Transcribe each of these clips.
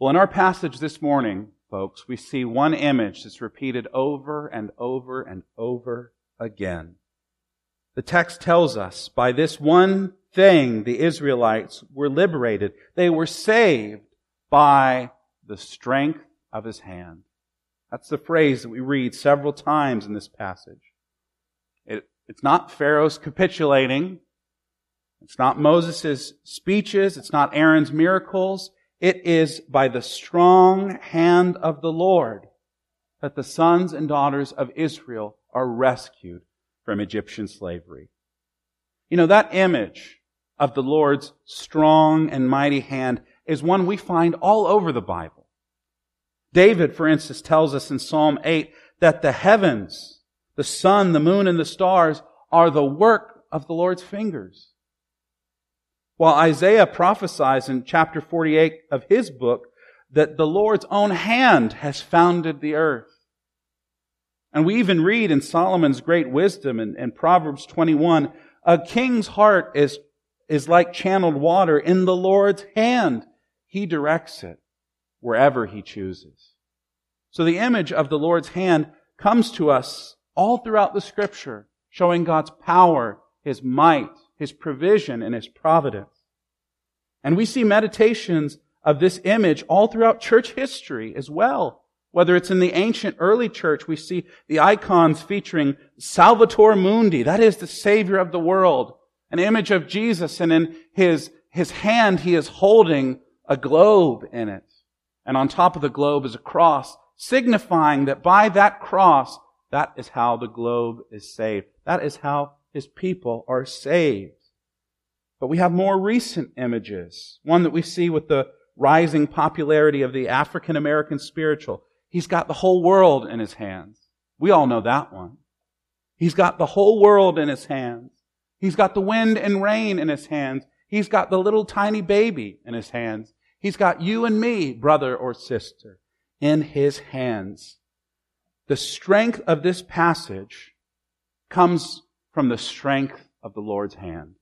Well, in our passage this morning, folks, we see one image that's repeated over and over and over again. The text tells us by this one thing the Israelites were liberated. They were saved by the strength of his hand. That's the phrase that we read several times in this passage. It, it's not Pharaoh's capitulating. It's not Moses' speeches. It's not Aaron's miracles. It is by the strong hand of the Lord that the sons and daughters of Israel are rescued from Egyptian slavery. You know, that image of the Lord's strong and mighty hand is one we find all over the Bible. David, for instance, tells us in Psalm 8 that the heavens, the sun, the moon, and the stars are the work of the Lord's fingers. While Isaiah prophesies in chapter 48 of his book that the Lord's own hand has founded the earth. And we even read in Solomon's great wisdom in, in Proverbs 21, a king's heart is, is like channeled water in the Lord's hand. He directs it wherever he chooses. So the image of the Lord's hand comes to us all throughout the scripture, showing God's power, His might, His provision, and His providence. And we see meditations of this image all throughout church history as well. Whether it's in the ancient early church, we see the icons featuring Salvator Mundi, that is the Savior of the world, an image of Jesus, and in his, his hand he is holding a globe in it. And on top of the globe is a cross, signifying that by that cross, that is how the globe is saved. That is how his people are saved. But we have more recent images. One that we see with the rising popularity of the African American spiritual. He's got the whole world in his hands. We all know that one. He's got the whole world in his hands. He's got the wind and rain in his hands. He's got the little tiny baby in his hands. He's got you and me, brother or sister, in his hands. The strength of this passage comes from the strength of the Lord's hand.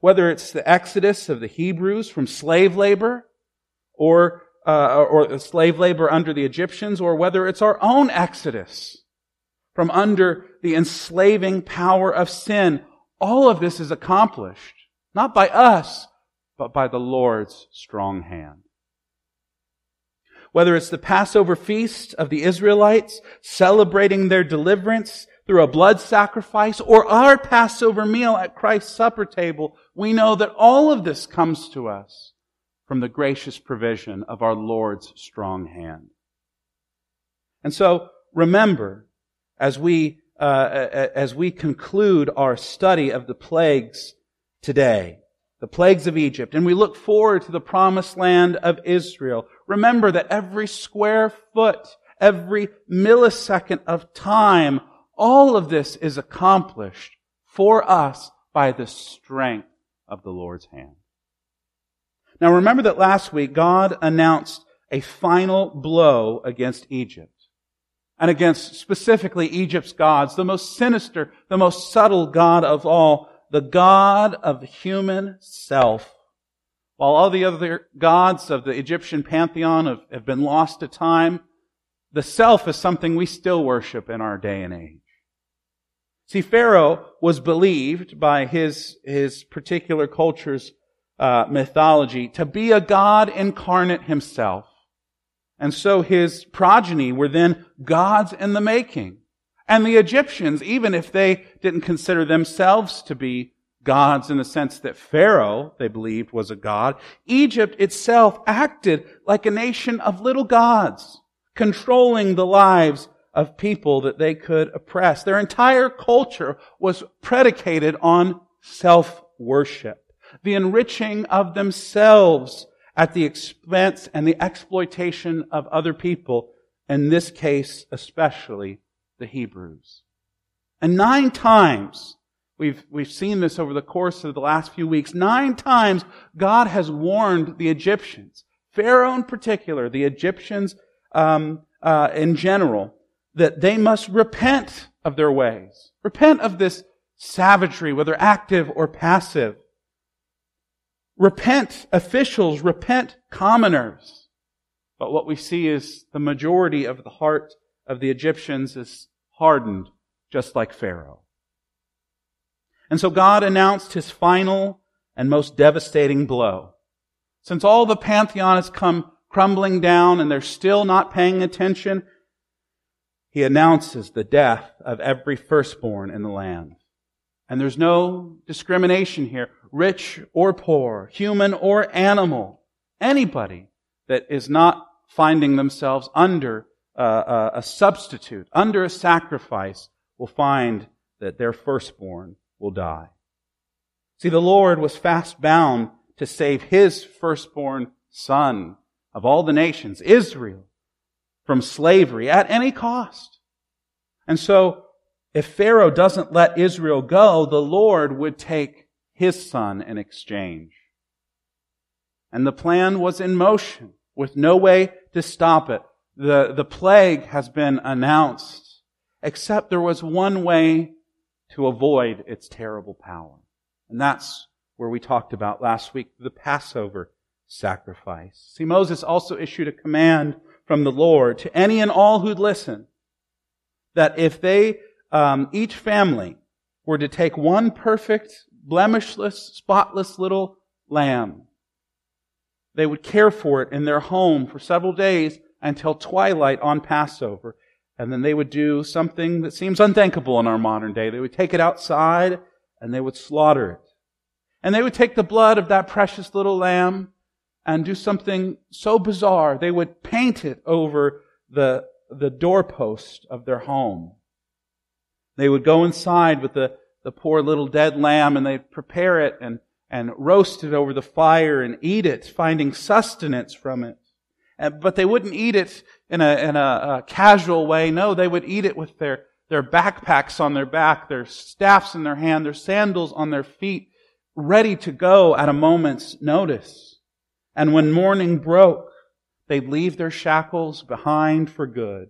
Whether it's the exodus of the Hebrews from slave labor, or uh, or slave labor under the Egyptians, or whether it's our own exodus from under the enslaving power of sin, all of this is accomplished not by us, but by the Lord's strong hand. Whether it's the Passover feast of the Israelites celebrating their deliverance through a blood sacrifice or our Passover meal at Christ's supper table, we know that all of this comes to us from the gracious provision of our Lord's strong hand. And so remember, as we, uh, as we conclude our study of the plagues today, the plagues of Egypt, and we look forward to the promised land of Israel, remember that every square foot, every millisecond of time, all of this is accomplished for us by the strength of the Lord's hand. Now remember that last week God announced a final blow against Egypt and against specifically Egypt's gods, the most sinister, the most subtle God of all, the God of human self. While all the other gods of the Egyptian pantheon have, have been lost to time, the self is something we still worship in our day and age. See, Pharaoh was believed by his, his particular culture's uh, mythology to be a god incarnate himself. And so his progeny were then gods in the making. And the Egyptians, even if they didn't consider themselves to be gods in the sense that Pharaoh, they believed, was a god, Egypt itself acted like a nation of little gods, controlling the lives of people that they could oppress. Their entire culture was predicated on self-worship, the enriching of themselves at the expense and the exploitation of other people, in this case especially the Hebrews. And nine times, we've, we've seen this over the course of the last few weeks, nine times God has warned the Egyptians, Pharaoh in particular, the Egyptians um, uh, in general, that they must repent of their ways. Repent of this savagery, whether active or passive. Repent, officials, repent, commoners. But what we see is the majority of the heart of the Egyptians is hardened, just like Pharaoh. And so God announced his final and most devastating blow. Since all the pantheon has come crumbling down and they're still not paying attention, he announces the death of every firstborn in the land. And there's no discrimination here, rich or poor, human or animal, anybody that is not finding themselves under uh, a substitute, under a sacrifice, will find that their firstborn will die. See, the Lord was fast bound to save his firstborn son of all the nations, Israel, from slavery at any cost. And so, if Pharaoh doesn't let Israel go, the Lord would take his son in exchange. And the plan was in motion with no way to stop it. The, the plague has been announced, except there was one way to avoid its terrible power. And that's where we talked about last week, the Passover sacrifice. See, Moses also issued a command from the Lord to any and all who'd listen that if they, um, each family were to take one perfect, blemishless, spotless little lamb, they would care for it in their home for several days until twilight on Passover. And then they would do something that seems unthinkable in our modern day. They would take it outside and they would slaughter it. And they would take the blood of that precious little lamb and do something so bizarre. They would paint it over the, the doorpost of their home. They would go inside with the, the poor little dead lamb and they'd prepare it and, and roast it over the fire and eat it, finding sustenance from it. And, but they wouldn't eat it in a, in a, a casual way. No, they would eat it with their, their backpacks on their back, their staffs in their hand, their sandals on their feet, ready to go at a moment's notice. And when morning broke, they'd leave their shackles behind for good.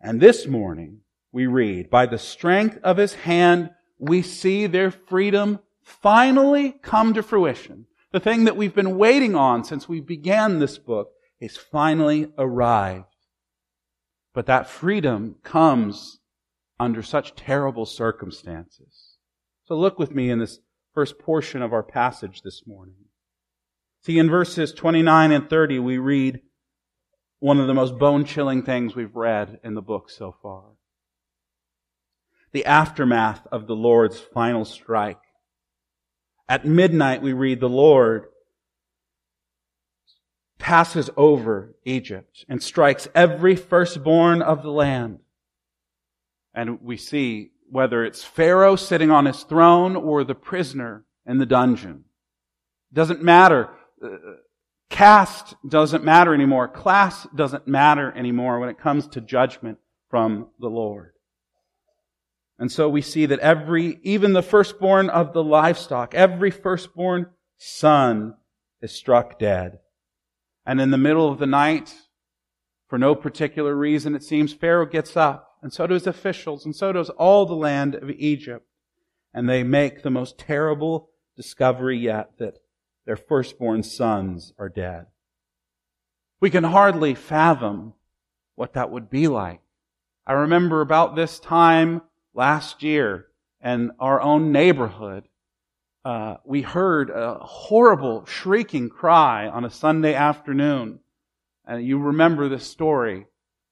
And this morning, we read, by the strength of his hand, we see their freedom finally come to fruition. The thing that we've been waiting on since we began this book is finally arrived. But that freedom comes under such terrible circumstances. So look with me in this first portion of our passage this morning. See, in verses 29 and 30, we read one of the most bone chilling things we've read in the book so far. The aftermath of the Lord's final strike. At midnight, we read the Lord passes over Egypt and strikes every firstborn of the land. And we see whether it's Pharaoh sitting on his throne or the prisoner in the dungeon. It doesn't matter caste doesn't matter anymore. Class doesn't matter anymore when it comes to judgment from the Lord. And so we see that every, even the firstborn of the livestock, every firstborn son is struck dead. And in the middle of the night, for no particular reason, it seems Pharaoh gets up, and so do his officials, and so does all the land of Egypt. And they make the most terrible discovery yet that their firstborn sons are dead. We can hardly fathom what that would be like. I remember about this time last year in our own neighborhood, uh, we heard a horrible shrieking cry on a Sunday afternoon. And you remember this story.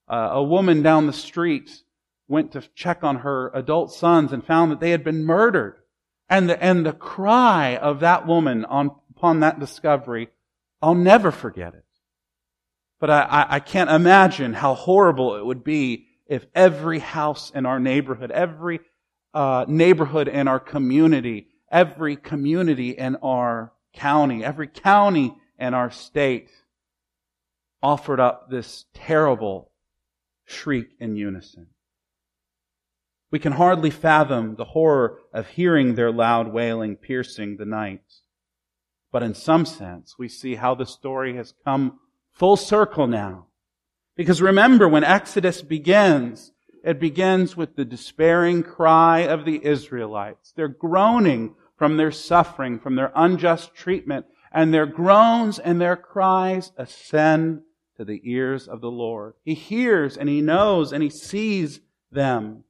Uh, a woman down the street went to check on her adult sons and found that they had been murdered. And the, and the cry of that woman on upon that discovery, I'll never forget it. But I, I, can't imagine how horrible it would be if every house in our neighborhood, every uh, neighborhood in our community, every community in our county, every county in our state offered up this terrible shriek in unison. We can hardly fathom the horror of hearing their loud wailing piercing the night. But in some sense, we see how the story has come full circle now. Because remember, when Exodus begins, it begins with the despairing cry of the Israelites. They're groaning from their suffering, from their unjust treatment, and their groans and their cries ascend to the ears of the Lord. He hears and he knows and he sees them.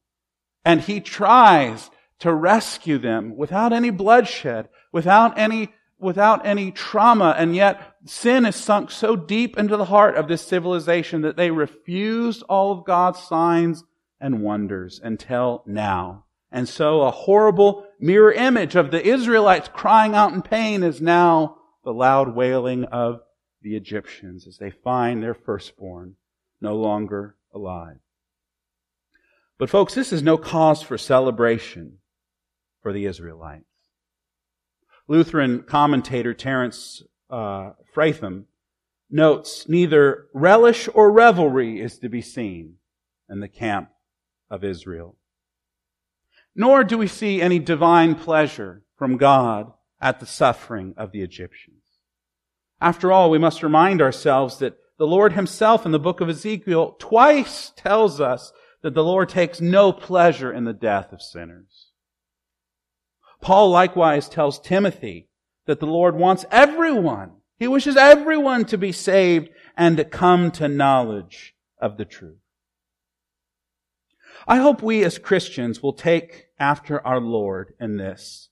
And he tries to rescue them without any bloodshed, without any, without any trauma. And yet sin is sunk so deep into the heart of this civilization that they refused all of God's signs and wonders until now. And so a horrible mirror image of the Israelites crying out in pain is now the loud wailing of the Egyptians as they find their firstborn no longer alive. But folks, this is no cause for celebration for the Israelites. Lutheran commentator Terence uh, Fretheim notes, neither relish or revelry is to be seen in the camp of Israel. Nor do we see any divine pleasure from God at the suffering of the Egyptians. After all, we must remind ourselves that the Lord himself in the book of Ezekiel twice tells us that the Lord takes no pleasure in the death of sinners. Paul likewise tells Timothy that the Lord wants everyone, he wishes everyone to be saved and to come to knowledge of the truth. I hope we as Christians will take after our Lord in this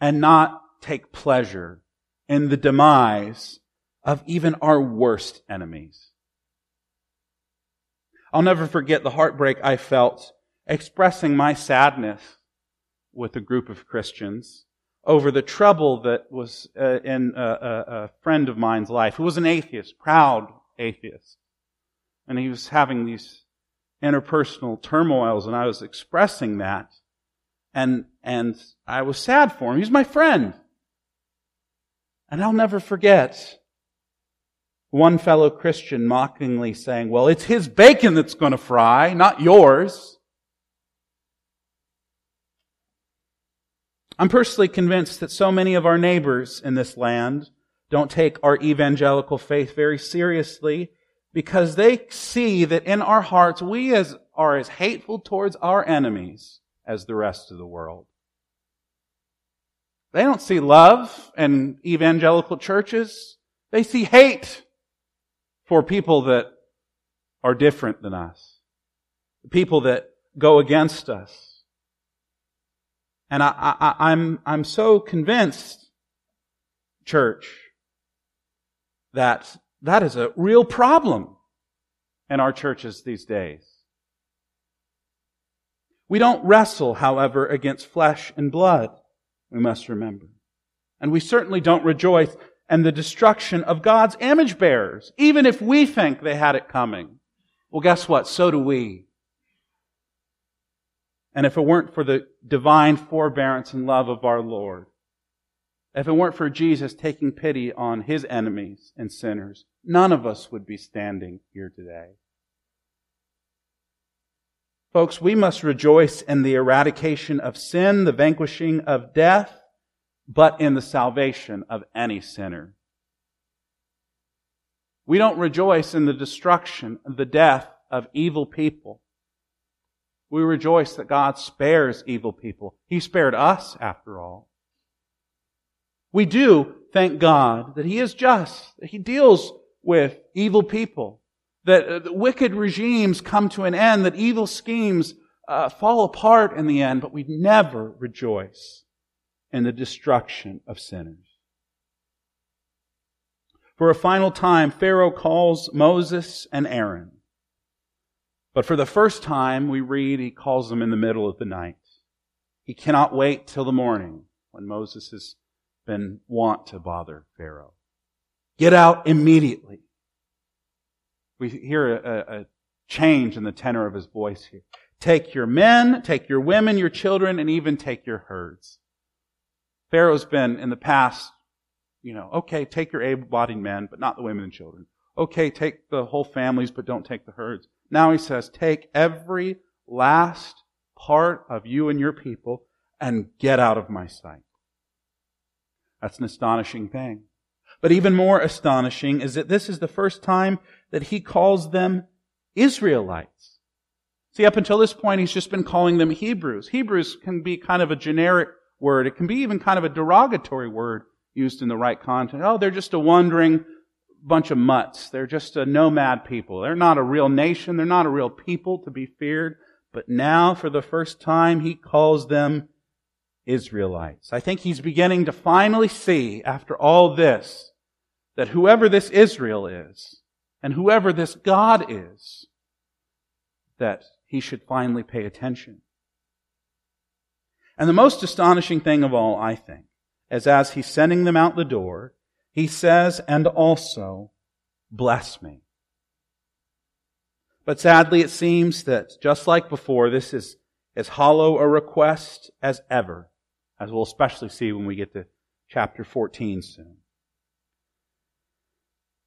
and not take pleasure in the demise of even our worst enemies. I'll never forget the heartbreak I felt expressing my sadness with a group of Christians over the trouble that was uh, in a, a, a friend of mine's life who was an atheist, proud atheist. And he was having these interpersonal turmoils and I was expressing that. And, and I was sad for him. He's my friend. And I'll never forget one fellow Christian mockingly saying, well, it's his bacon that's going to fry, not yours. I'm personally convinced that so many of our neighbors in this land don't take our evangelical faith very seriously because they see that in our hearts we as, are as hateful towards our enemies as the rest of the world. They don't see love in evangelical churches. They see hate for people that are different than us. People that go against us. And I, I, I'm, I'm so convinced, church, that that is a real problem in our churches these days. We don't wrestle, however, against flesh and blood, we must remember. And we certainly don't rejoice in the destruction of God's image bearers, even if we think they had it coming. Well, guess what? So do we. And if it weren't for the divine forbearance and love of our Lord, if it weren't for Jesus taking pity on his enemies and sinners, none of us would be standing here today. Folks, we must rejoice in the eradication of sin, the vanquishing of death, but in the salvation of any sinner. We don't rejoice in the destruction, the death of evil people. We rejoice that God spares evil people. He spared us, after all. We do thank God that He is just, that He deals with evil people, that wicked regimes come to an end, that evil schemes uh, fall apart in the end, but we never rejoice in the destruction of sinners. For a final time, Pharaoh calls Moses and Aaron. But for the first time, we read he calls them in the middle of the night. He cannot wait till the morning when Moses has been wont to bother Pharaoh. Get out immediately. We hear a, a, change in the tenor of his voice here. Take your men, take your women, your children, and even take your herds. Pharaoh's been in the past, you know, okay, take your able-bodied men, but not the women and children. Okay, take the whole families, but don't take the herds. Now he says, take every last part of you and your people and get out of my sight. That's an astonishing thing. But even more astonishing is that this is the first time that he calls them Israelites. See, up until this point, he's just been calling them Hebrews. Hebrews can be kind of a generic word. It can be even kind of a derogatory word used in the right context. Oh, they're just a wandering bunch of mutts. They're just a nomad people. They're not a real nation. They're not a real people to be feared. But now, for the first time, he calls them Israelites. I think he's beginning to finally see, after all this, that whoever this Israel is, and whoever this God is, that he should finally pay attention. And the most astonishing thing of all, I think, is as he's sending them out the door, he says, and also, bless me. But sadly, it seems that just like before, this is as hollow a request as ever, as we'll especially see when we get to chapter 14 soon.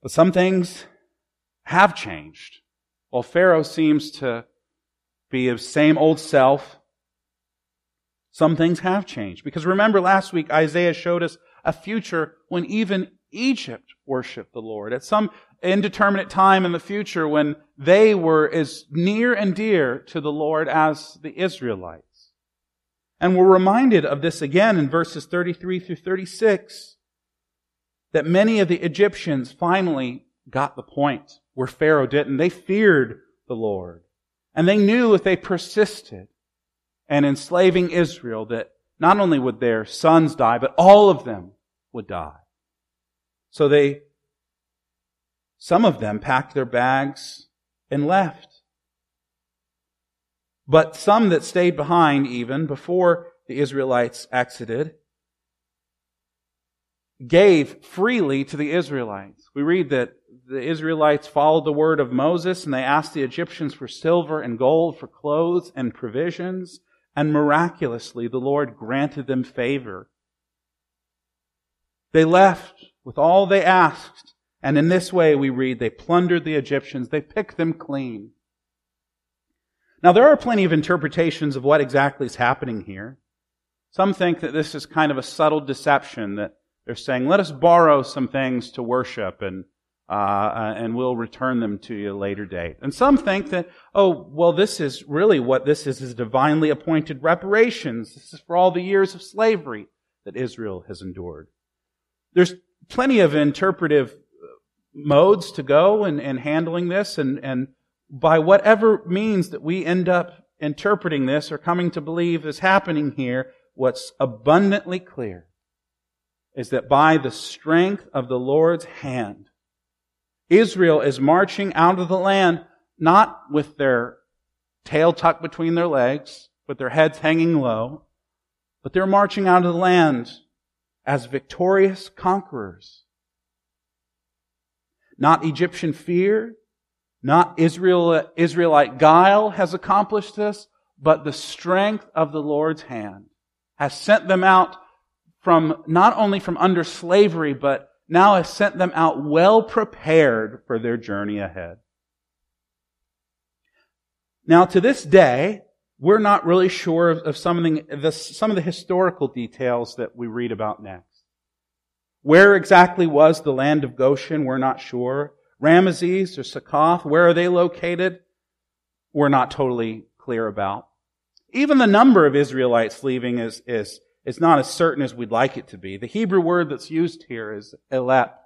But some things have changed. While Pharaoh seems to be of same old self, some things have changed. Because remember last week, Isaiah showed us a future when even Egypt worshiped the Lord. At some indeterminate time in the future when they were as near and dear to the Lord as the Israelites. And we're reminded of this again in verses 33 through 36 that many of the Egyptians finally got the point where Pharaoh didn't. They feared the Lord. And they knew if they persisted and enslaving Israel that not only would their sons die, but all of them would die. So they, some of them packed their bags and left. But some that stayed behind even before the Israelites exited gave freely to the Israelites. We read that the Israelites followed the word of Moses and they asked the Egyptians for silver and gold for clothes and provisions. And miraculously, the Lord granted them favor. They left with all they asked. And in this way, we read, they plundered the Egyptians. They picked them clean. Now, there are plenty of interpretations of what exactly is happening here. Some think that this is kind of a subtle deception that they're saying, let us borrow some things to worship and uh, and we'll return them to you a later date. And some think that, oh, well, this is really what this is, is divinely appointed reparations. This is for all the years of slavery that Israel has endured. There's plenty of interpretive modes to go in, in handling this, and, and by whatever means that we end up interpreting this or coming to believe is happening here, what's abundantly clear is that by the strength of the Lord's hand, Israel is marching out of the land not with their tail tucked between their legs, with their heads hanging low, but they're marching out of the land as victorious conquerors. Not Egyptian fear, not Israel, Israelite guile has accomplished this, but the strength of the Lord's hand has sent them out from, not only from under slavery, but now has sent them out well prepared for their journey ahead. Now, to this day, we're not really sure of, of some, of the, some of the historical details that we read about next. Where exactly was the land of Goshen? We're not sure. Ramesses or Succoth, where are they located? We're not totally clear about. Even the number of Israelites leaving is, is it's not as certain as we'd like it to be. The Hebrew word that's used here is elep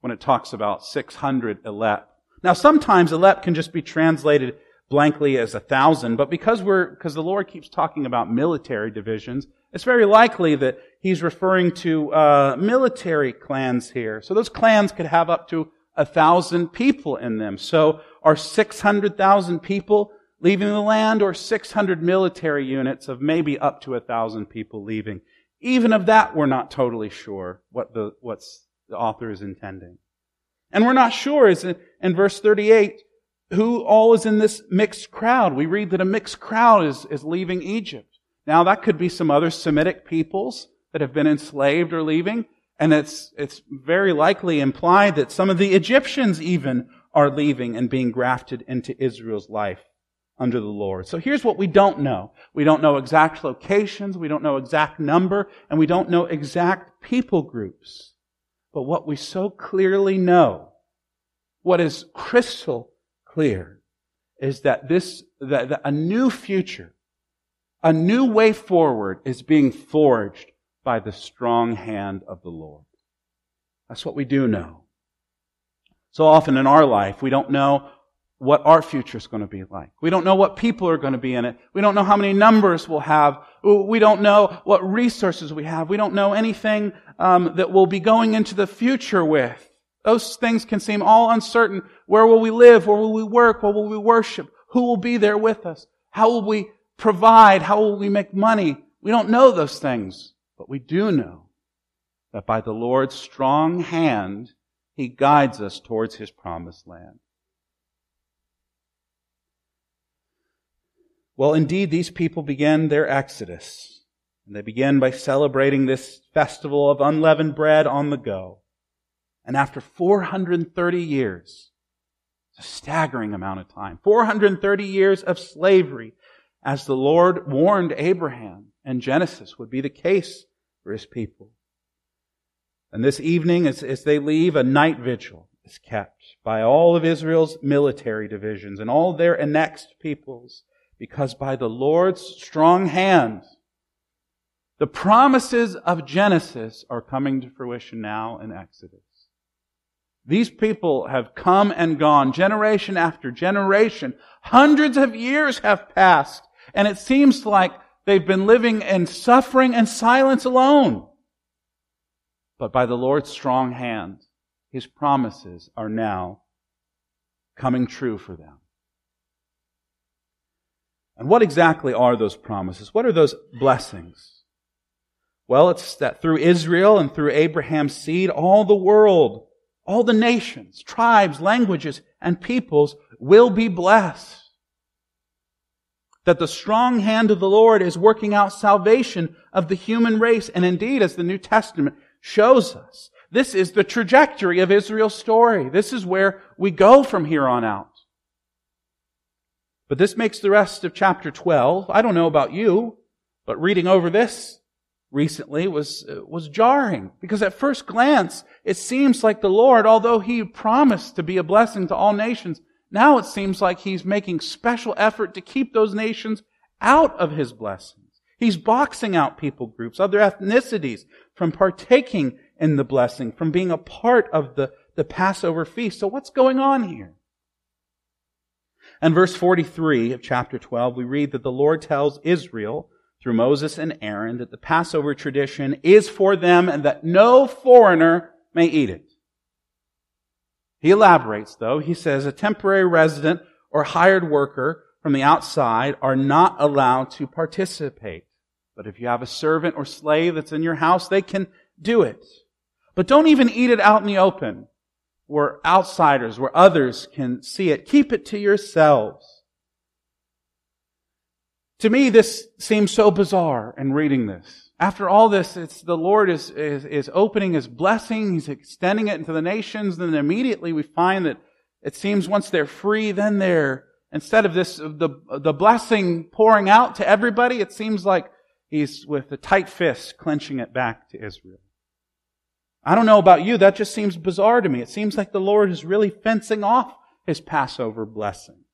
when it talks about 600 elep. Now sometimes elep can just be translated blankly as a thousand, but because we're, because the Lord keeps talking about military divisions, it's very likely that He's referring to uh, military clans here. So those clans could have up to a thousand people in them. So are 600,000 people leaving the land or 600 military units of maybe up to a thousand people leaving. Even of that, we're not totally sure what the, what's the author is intending. And we're not sure, is in verse 38, who all is in this mixed crowd. We read that a mixed crowd is, is leaving Egypt. Now that could be some other Semitic peoples that have been enslaved or leaving. And it's, it's very likely implied that some of the Egyptians even are leaving and being grafted into Israel's life under the Lord. So here's what we don't know. We don't know exact locations, we don't know exact number, and we don't know exact people groups. But what we so clearly know, what is crystal clear, is that this, that, that a new future, a new way forward is being forged by the strong hand of the Lord. That's what we do know. So often in our life, we don't know what our future is going to be like. We don't know what people are going to be in it. We don't know how many numbers we'll have. We don't know what resources we have. We don't know anything um, that we'll be going into the future with. Those things can seem all uncertain. Where will we live? Where will we work? Where will we worship? Who will be there with us? How will we provide? How will we make money? We don't know those things, but we do know that by the Lord's strong hand, He guides us towards His promised land. Well, indeed, these people began their exodus. And they began by celebrating this festival of unleavened bread on the go. And after 430 years, a staggering amount of time, 430 years of slavery, as the Lord warned Abraham and Genesis would be the case for his people. And this evening, as, as they leave, a night vigil is kept by all of Israel's military divisions and all their annexed peoples because by the Lord's strong hand, the promises of Genesis are coming to fruition now in Exodus. These people have come and gone generation after generation. Hundreds of years have passed and it seems like they've been living in suffering and silence alone. But by the Lord's strong hand, His promises are now coming true for them. And what exactly are those promises? What are those blessings? Well, it's that through Israel and through Abraham's seed, all the world, all the nations, tribes, languages, and peoples will be blessed. That the strong hand of the Lord is working out salvation of the human race. And indeed, as the New Testament shows us, this is the trajectory of Israel's story. This is where we go from here on out. But this makes the rest of chapter 12, I don't know about you, but reading over this recently was, uh, was jarring. Because at first glance, it seems like the Lord, although He promised to be a blessing to all nations, now it seems like He's making special effort to keep those nations out of His blessings. He's boxing out people groups, other ethnicities from partaking in the blessing, from being a part of the, the Passover feast. So what's going on here? And verse 43 of chapter 12, we read that the Lord tells Israel through Moses and Aaron that the Passover tradition is for them and that no foreigner may eat it. He elaborates though. He says a temporary resident or hired worker from the outside are not allowed to participate. But if you have a servant or slave that's in your house, they can do it. But don't even eat it out in the open where outsiders, where others can see it. Keep it to yourselves. To me, this seems so bizarre in reading this. After all this, it's the Lord is, is, is opening His blessing. He's extending it into the nations. Then immediately we find that it seems once they're free, then they're, instead of this, the, the blessing pouring out to everybody, it seems like He's with a tight fist clenching it back to Israel. I don't know about you, that just seems bizarre to me. It seems like the Lord is really fencing off his Passover blessing.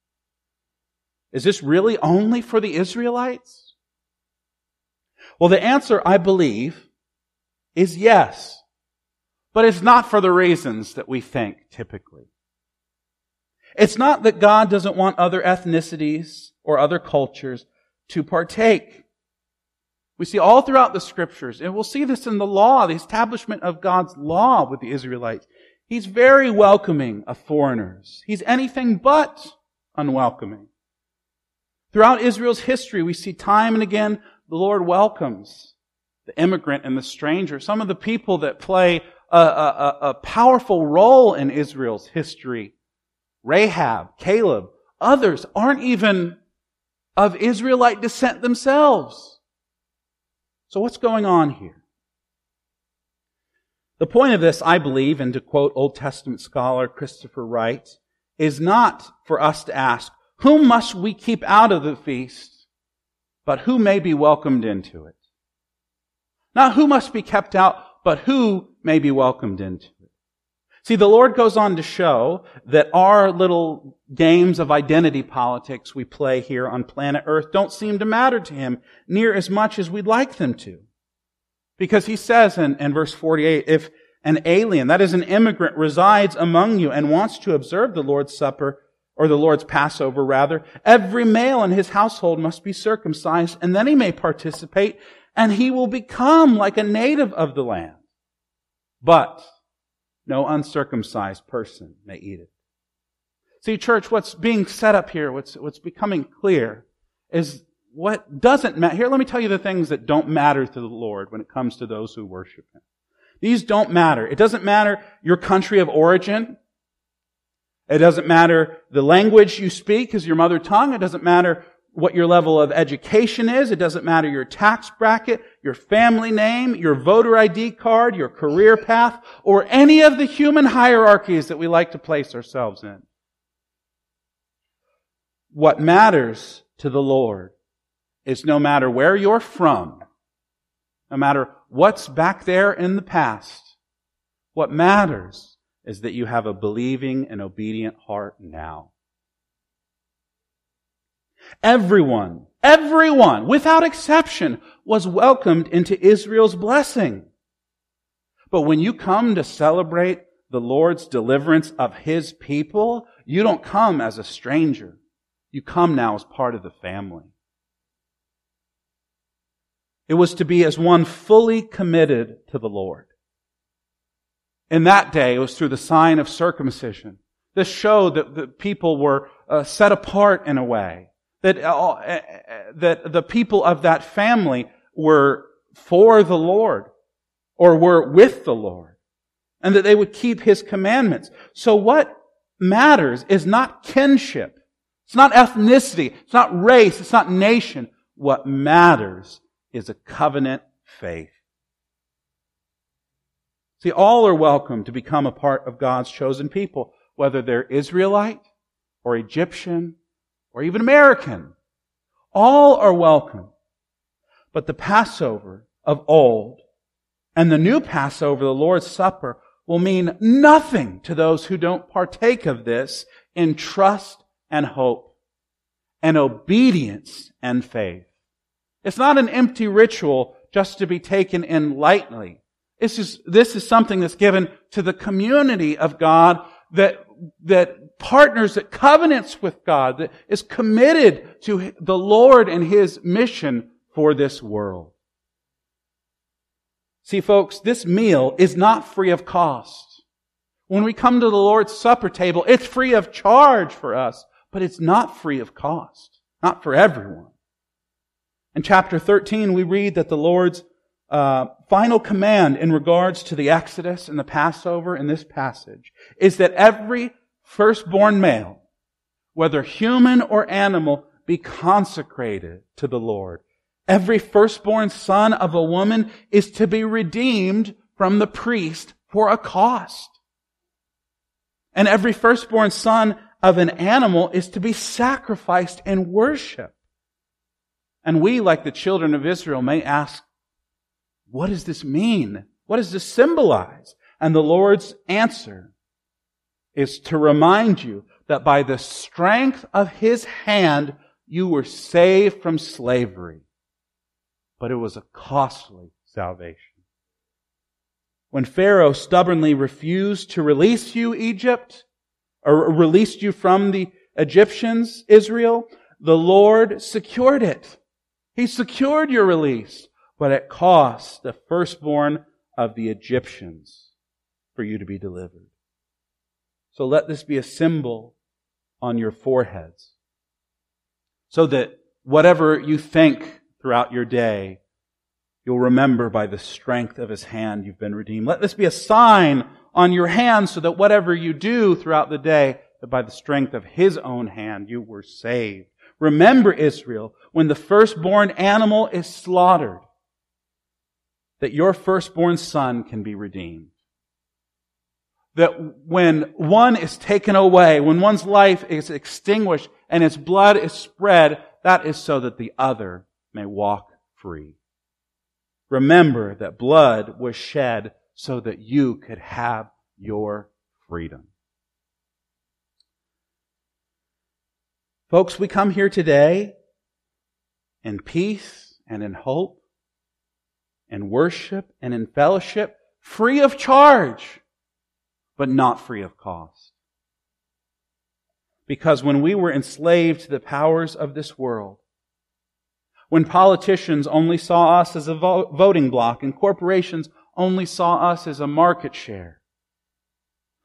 Is this really only for the Israelites? Well, the answer, I believe, is yes. But it's not for the reasons that we think typically. It's not that God doesn't want other ethnicities or other cultures to partake. We see all throughout the scriptures, and we'll see this in the law, the establishment of God's law with the Israelites. He's very welcoming of foreigners. He's anything but unwelcoming. Throughout Israel's history, we see time and again the Lord welcomes the immigrant and the stranger. Some of the people that play a, a, a powerful role in Israel's history, Rahab, Caleb, others aren't even of Israelite descent themselves. So what's going on here? The point of this, I believe, and to quote Old Testament scholar Christopher Wright, is not for us to ask, whom must we keep out of the feast, but who may be welcomed into it? Not who must be kept out, but who may be welcomed into it. See, the Lord goes on to show that our little games of identity politics we play here on planet Earth don't seem to matter to Him near as much as we'd like them to. Because He says in, in verse 48, if, an alien, that is an immigrant, resides among you and wants to observe the Lord's Supper, or the Lord's Passover rather, every male in his household must be circumcised, and then he may participate, and he will become like a native of the land. But no uncircumcised person may eat it. See, church, what's being set up here, what's, what's becoming clear, is what doesn't matter. Here, let me tell you the things that don't matter to the Lord when it comes to those who worship Him. These don't matter. It doesn't matter your country of origin. It doesn't matter the language you speak is your mother tongue. It doesn't matter what your level of education is. It doesn't matter your tax bracket, your family name, your voter ID card, your career path, or any of the human hierarchies that we like to place ourselves in. What matters to the Lord is no matter where you're from, no matter what's back there in the past, what matters is that you have a believing and obedient heart now. Everyone, everyone, without exception, was welcomed into Israel's blessing. But when you come to celebrate the Lord's deliverance of His people, you don't come as a stranger. You come now as part of the family. It was to be as one fully committed to the Lord. In that day, it was through the sign of circumcision. This showed that the people were uh, set apart in a way. That, uh, uh, that the people of that family were for the Lord or were with the Lord and that they would keep His commandments. So what matters is not kinship. It's not ethnicity. It's not race. It's not nation. What matters is a covenant faith. See, all are welcome to become a part of God's chosen people, whether they're Israelite or Egyptian or even American. All are welcome. But the Passover of old and the new Passover, the Lord's Supper, will mean nothing to those who don't partake of this in trust and hope and obedience and faith. It's not an empty ritual just to be taken in lightly. This is, this is something that's given to the community of God that, that partners, that covenants with God, that is committed to the Lord and His mission for this world. See folks, this meal is not free of cost. When we come to the Lord's Supper table, it's free of charge for us, but it's not free of cost. Not for everyone. In chapter 13, we read that the Lord's uh, final command in regards to the Exodus and the Passover in this passage is that every firstborn male, whether human or animal, be consecrated to the Lord. Every firstborn son of a woman is to be redeemed from the priest for a cost. And every firstborn son of an animal is to be sacrificed in worship. And we, like the children of Israel, may ask, what does this mean? What does this symbolize? And the Lord's answer is to remind you that by the strength of His hand, you were saved from slavery. But it was a costly salvation. When Pharaoh stubbornly refused to release you, Egypt, or released you from the Egyptians, Israel, the Lord secured it. He secured your release, but it cost the firstborn of the Egyptians for you to be delivered. So let this be a symbol on your foreheads so that whatever you think throughout your day, you'll remember by the strength of his hand you've been redeemed. Let this be a sign on your hand so that whatever you do throughout the day, that by the strength of his own hand you were saved. Remember, Israel, when the firstborn animal is slaughtered, that your firstborn son can be redeemed. That when one is taken away, when one's life is extinguished and its blood is spread, that is so that the other may walk free. Remember that blood was shed so that you could have your freedom. Folks, we come here today in peace and in hope, in worship and in fellowship free of charge, but not free of cost. Because when we were enslaved to the powers of this world, when politicians only saw us as a voting block and corporations only saw us as a market share,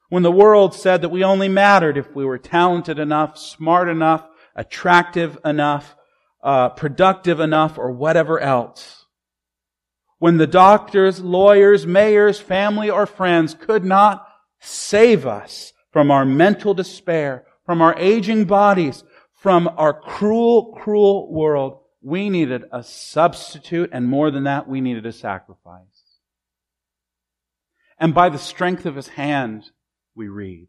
when the world said that we only mattered if we were talented enough, smart enough, attractive enough, uh, productive enough, or whatever else, when the doctors, lawyers, mayors, family, or friends could not save us from our mental despair, from our aging bodies, from our cruel, cruel world, we needed a substitute, and more than that, we needed a sacrifice. And by the strength of his hand, we read,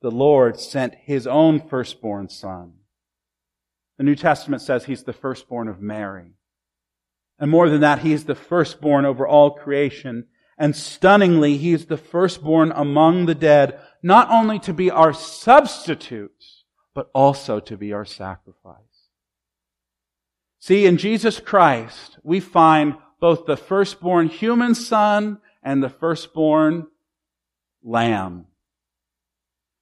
the Lord sent his own firstborn son. The New Testament says he's the firstborn of Mary. And more than that, he is the firstborn over all creation. And stunningly, he is the firstborn among the dead, not only to be our substitute, but also to be our sacrifice. See, in Jesus Christ, we find both the firstborn human son and the firstborn lamb.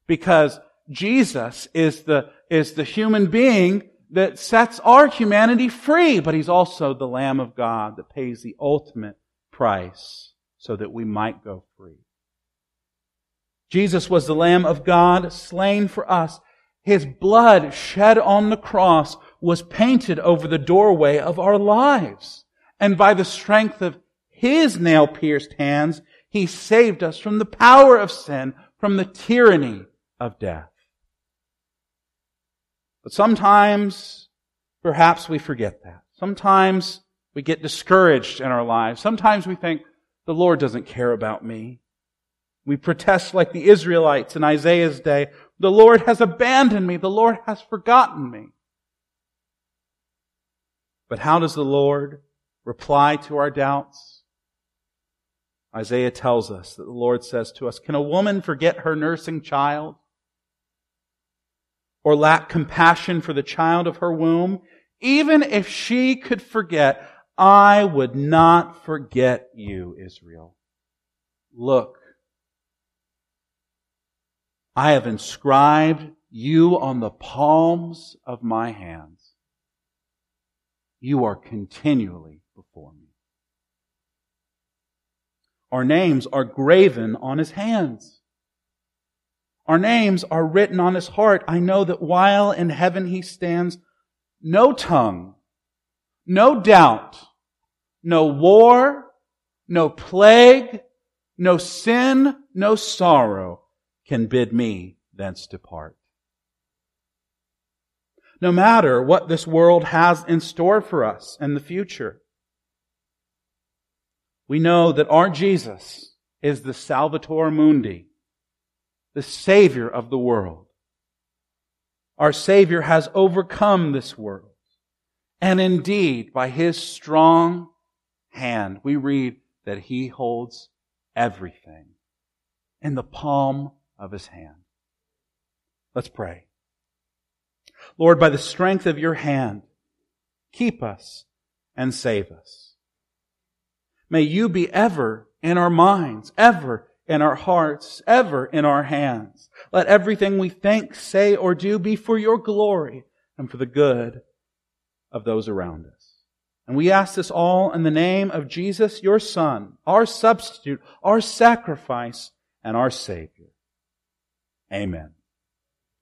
Because Jesus is the, is the human being that sets our humanity free, but he's also the Lamb of God that pays the ultimate price so that we might go free. Jesus was the Lamb of God slain for us. His blood shed on the cross was painted over the doorway of our lives. And by the strength of His nail-pierced hands, He saved us from the power of sin, from the tyranny of death. But sometimes, perhaps we forget that. Sometimes we get discouraged in our lives. Sometimes we think, the Lord doesn't care about me. We protest like the Israelites in Isaiah's day. The Lord has abandoned me. The Lord has forgotten me. But how does the Lord reply to our doubts? Isaiah tells us that the Lord says to us, Can a woman forget her nursing child? Or lack compassion for the child of her womb? Even if she could forget, I would not forget you, Israel. Look, I have inscribed you on the palms of my hands. You are continually before me. Our names are graven on his hands. Our names are written on his heart. I know that while in heaven he stands, no tongue, no doubt, no war, no plague, no sin, no sorrow can bid me thence depart. No matter what this world has in store for us in the future, we know that our Jesus is the Salvator Mundi, the Savior of the world. Our Savior has overcome this world. And indeed, by His strong hand, we read that He holds everything in the palm of his hand. Let's pray. Lord, by the strength of your hand, keep us and save us. May you be ever in our minds, ever in our hearts, ever in our hands. Let everything we think, say, or do be for your glory and for the good of those around us. And we ask this all in the name of Jesus, your Son, our substitute, our sacrifice, and our Savior. Amen.